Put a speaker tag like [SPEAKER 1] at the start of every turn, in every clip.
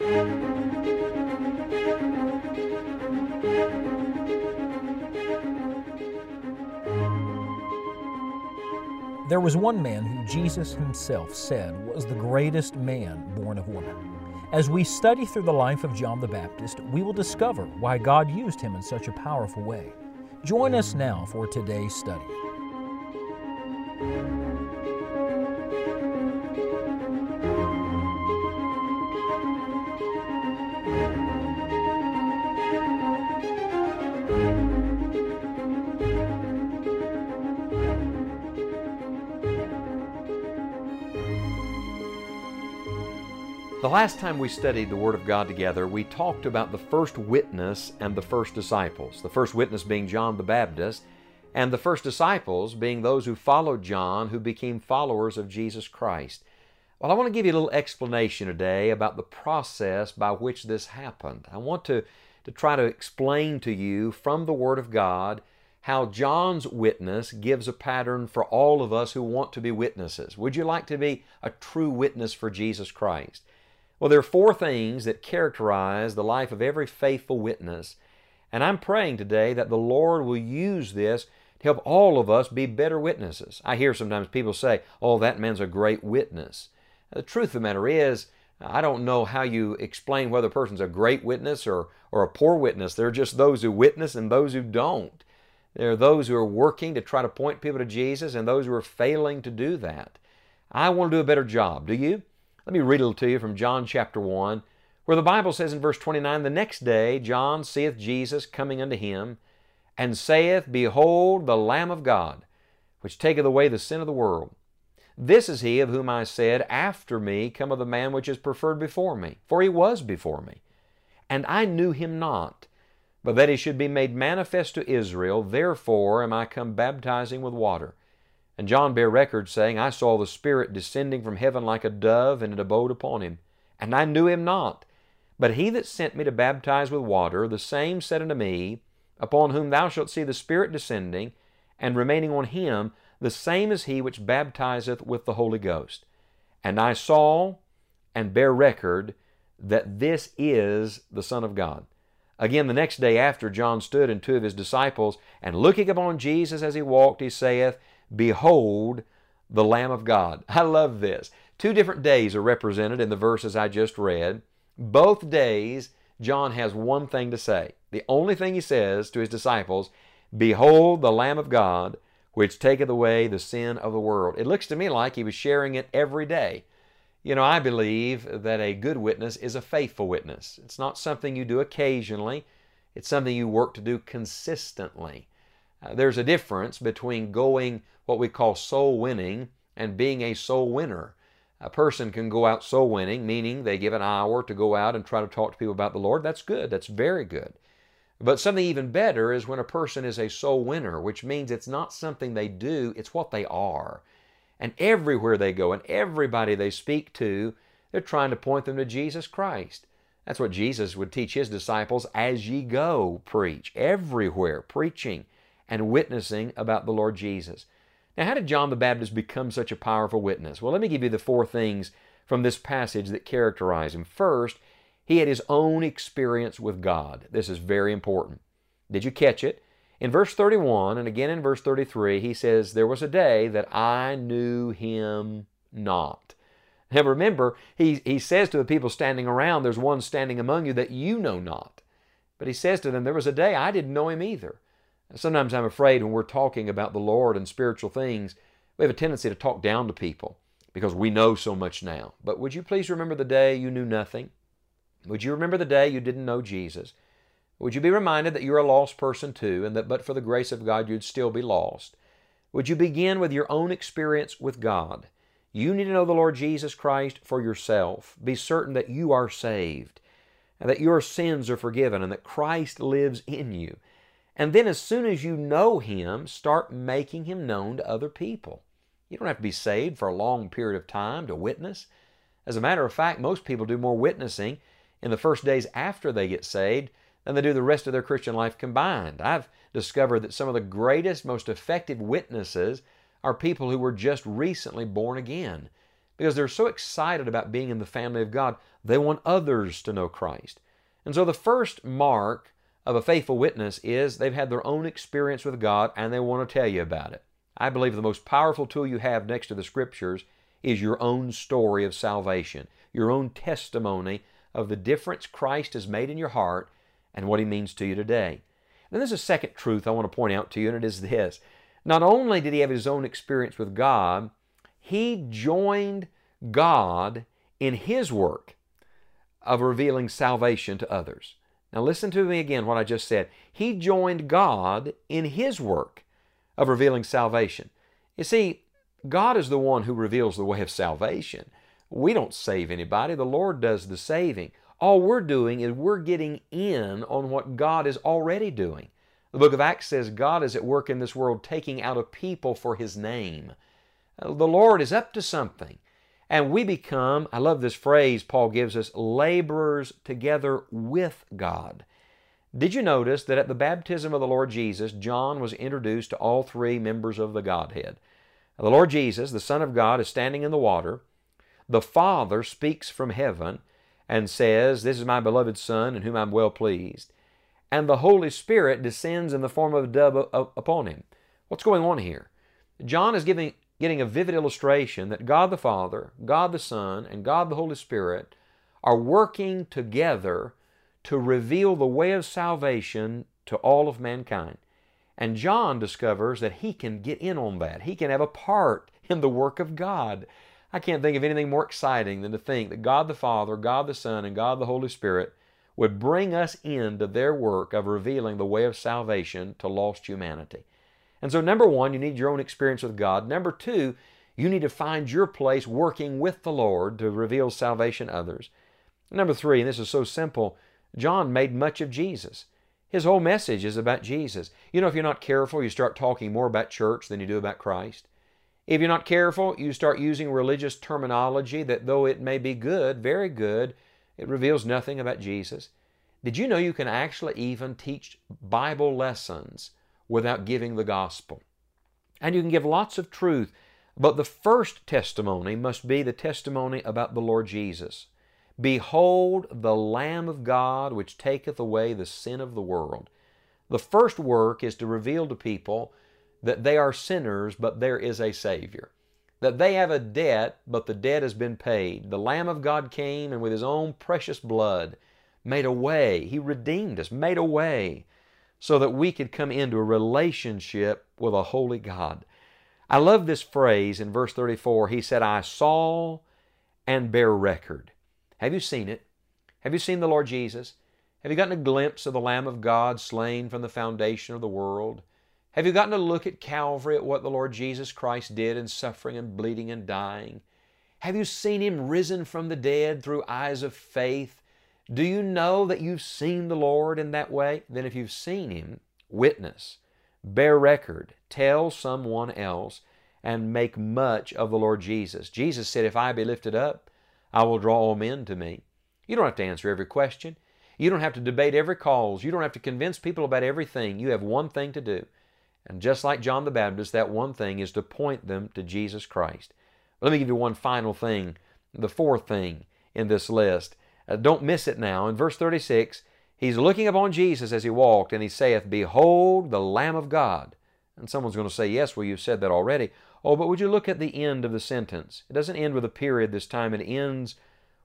[SPEAKER 1] There was one man who Jesus himself said was the greatest man born of woman. As we study through the life of John the Baptist, we will discover why God used him in such a powerful way. Join us now for today's study.
[SPEAKER 2] The last time we studied the Word of God together, we talked about the first witness and the first disciples. The first witness being John the Baptist, and the first disciples being those who followed John, who became followers of Jesus Christ. Well, I want to give you a little explanation today about the process by which this happened. I want to, to try to explain to you from the Word of God how John's witness gives a pattern for all of us who want to be witnesses. Would you like to be a true witness for Jesus Christ? Well, there are four things that characterize the life of every faithful witness. And I'm praying today that the Lord will use this to help all of us be better witnesses. I hear sometimes people say, oh, that man's a great witness. The truth of the matter is, I don't know how you explain whether a person's a great witness or, or a poor witness. There are just those who witness and those who don't. There are those who are working to try to point people to Jesus and those who are failing to do that. I want to do a better job. Do you? Let me read a little to you from John chapter 1, where the Bible says in verse 29 The next day John seeth Jesus coming unto him, and saith, Behold, the Lamb of God, which taketh away the sin of the world. This is he of whom I said, After me cometh the man which is preferred before me, for he was before me. And I knew him not, but that he should be made manifest to Israel, therefore am I come baptizing with water. And John bare record, saying, I saw the Spirit descending from heaven like a dove, and it abode upon him. And I knew him not. But he that sent me to baptize with water, the same said unto me, Upon whom thou shalt see the Spirit descending, and remaining on him, the same is he which baptizeth with the Holy Ghost. And I saw and bear record that this is the Son of God. Again, the next day after John stood and two of his disciples, and looking upon Jesus as he walked, he saith, Behold the Lamb of God. I love this. Two different days are represented in the verses I just read. Both days, John has one thing to say. The only thing he says to his disciples, Behold the Lamb of God, which taketh away the sin of the world. It looks to me like he was sharing it every day. You know, I believe that a good witness is a faithful witness. It's not something you do occasionally, it's something you work to do consistently. Uh, there's a difference between going what we call soul winning and being a soul winner. A person can go out soul winning, meaning they give an hour to go out and try to talk to people about the Lord. That's good. That's very good. But something even better is when a person is a soul winner, which means it's not something they do, it's what they are. And everywhere they go and everybody they speak to, they're trying to point them to Jesus Christ. That's what Jesus would teach his disciples as ye go, preach. Everywhere, preaching and witnessing about the Lord Jesus. Now, how did John the Baptist become such a powerful witness? Well, let me give you the four things from this passage that characterize him. First, he had his own experience with God. This is very important. Did you catch it? In verse 31 and again in verse 33, he says, There was a day that I knew him not. Now remember, he, he says to the people standing around, There's one standing among you that you know not. But he says to them, There was a day I didn't know him either. Sometimes I'm afraid when we're talking about the Lord and spiritual things, we have a tendency to talk down to people because we know so much now. But would you please remember the day you knew nothing? Would you remember the day you didn't know Jesus? Would you be reminded that you're a lost person too, and that but for the grace of God you'd still be lost? Would you begin with your own experience with God? You need to know the Lord Jesus Christ for yourself. Be certain that you are saved, and that your sins are forgiven, and that Christ lives in you. And then, as soon as you know Him, start making Him known to other people. You don't have to be saved for a long period of time to witness. As a matter of fact, most people do more witnessing in the first days after they get saved than they do the rest of their Christian life combined. I've discovered that some of the greatest, most effective witnesses are people who were just recently born again. because they're so excited about being in the family of God, they want others to know Christ. And so the first mark of a faithful witness is they've had their own experience with God and they want to tell you about it. I believe the most powerful tool you have next to the Scriptures is your own story of salvation, your own testimony of the difference Christ has made in your heart and what He means to you today. And there's a second truth I want to point out to you, and it is this. Not only did he have his own experience with God, he joined God in his work of revealing salvation to others. Now, listen to me again what I just said. He joined God in his work of revealing salvation. You see, God is the one who reveals the way of salvation. We don't save anybody, the Lord does the saving. All we're doing is we're getting in on what God is already doing. The book of Acts says God is at work in this world taking out a people for His name. Uh, the Lord is up to something. And we become, I love this phrase Paul gives us, laborers together with God. Did you notice that at the baptism of the Lord Jesus, John was introduced to all three members of the Godhead? The Lord Jesus, the Son of God, is standing in the water. The Father speaks from heaven and says, This is my beloved Son in whom I'm well pleased. And the Holy Spirit descends in the form of a dove uh, upon him. What's going on here? John is giving, getting a vivid illustration that God the Father, God the Son, and God the Holy Spirit are working together to reveal the way of salvation to all of mankind. And John discovers that he can get in on that. He can have a part in the work of God. I can't think of anything more exciting than to think that God the Father, God the Son, and God the Holy Spirit would bring us into their work of revealing the way of salvation to lost humanity. And so, number one, you need your own experience with God. Number two, you need to find your place working with the Lord to reveal salvation to others. Number three, and this is so simple, John made much of Jesus. His whole message is about Jesus. You know, if you're not careful, you start talking more about church than you do about Christ. If you're not careful, you start using religious terminology that, though it may be good, very good, it reveals nothing about Jesus. Did you know you can actually even teach Bible lessons without giving the gospel? And you can give lots of truth, but the first testimony must be the testimony about the Lord Jesus. Behold the Lamb of God which taketh away the sin of the world. The first work is to reveal to people that they are sinners, but there is a Savior. That they have a debt, but the debt has been paid. The Lamb of God came and with His own precious blood made a way. He redeemed us, made a way so that we could come into a relationship with a holy God. I love this phrase in verse 34. He said, I saw and bear record. Have you seen it? Have you seen the Lord Jesus? Have you gotten a glimpse of the Lamb of God slain from the foundation of the world? Have you gotten a look at Calvary at what the Lord Jesus Christ did in suffering and bleeding and dying? Have you seen Him risen from the dead through eyes of faith? Do you know that you've seen the Lord in that way? Then, if you've seen Him, witness, bear record, tell someone else, and make much of the Lord Jesus. Jesus said, If I be lifted up, I will draw all men to me. You don't have to answer every question. You don't have to debate every cause. You don't have to convince people about everything. You have one thing to do and just like John the Baptist, that one thing is to point them to Jesus Christ. Let me give you one final thing, the fourth thing in this list. Uh, don't miss it now. In verse 36, he's looking upon Jesus as he walked, and he saith, Behold the Lamb of God. And someone's going to say, Yes, well, you've said that already. Oh, but would you look at the end of the sentence? It doesn't end with a period this time, it ends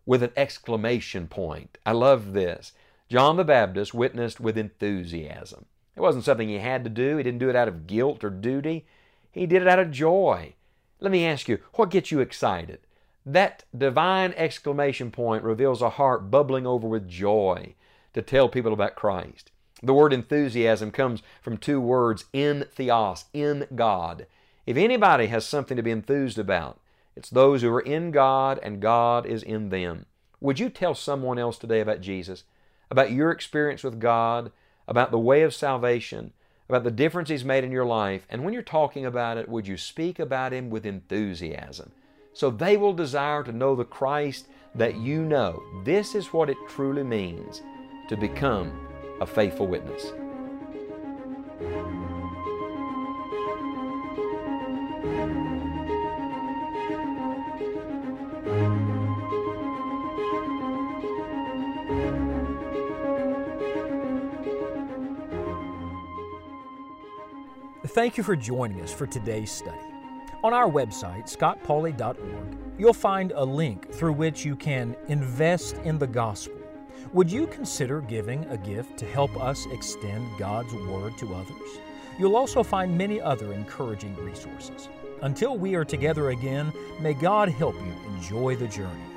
[SPEAKER 2] with an exclamation point. I love this. John the Baptist witnessed with enthusiasm. It wasn't something he had to do. He didn't do it out of guilt or duty. He did it out of joy. Let me ask you, what gets you excited? That divine exclamation point reveals a heart bubbling over with joy to tell people about Christ. The word enthusiasm comes from two words, in theos, in God. If anybody has something to be enthused about, it's those who are in God and God is in them. Would you tell someone else today about Jesus, about your experience with God, about the way of salvation, about the difference He's made in your life. And when you're talking about it, would you speak about Him with enthusiasm? So they will desire to know the Christ that you know. This is what it truly means to become a faithful witness.
[SPEAKER 1] Thank you for joining us for today's study. On our website, scottpauley.org, you'll find a link through which you can invest in the gospel. Would you consider giving a gift to help us extend God's Word to others? You'll also find many other encouraging resources. Until we are together again, may God help you enjoy the journey.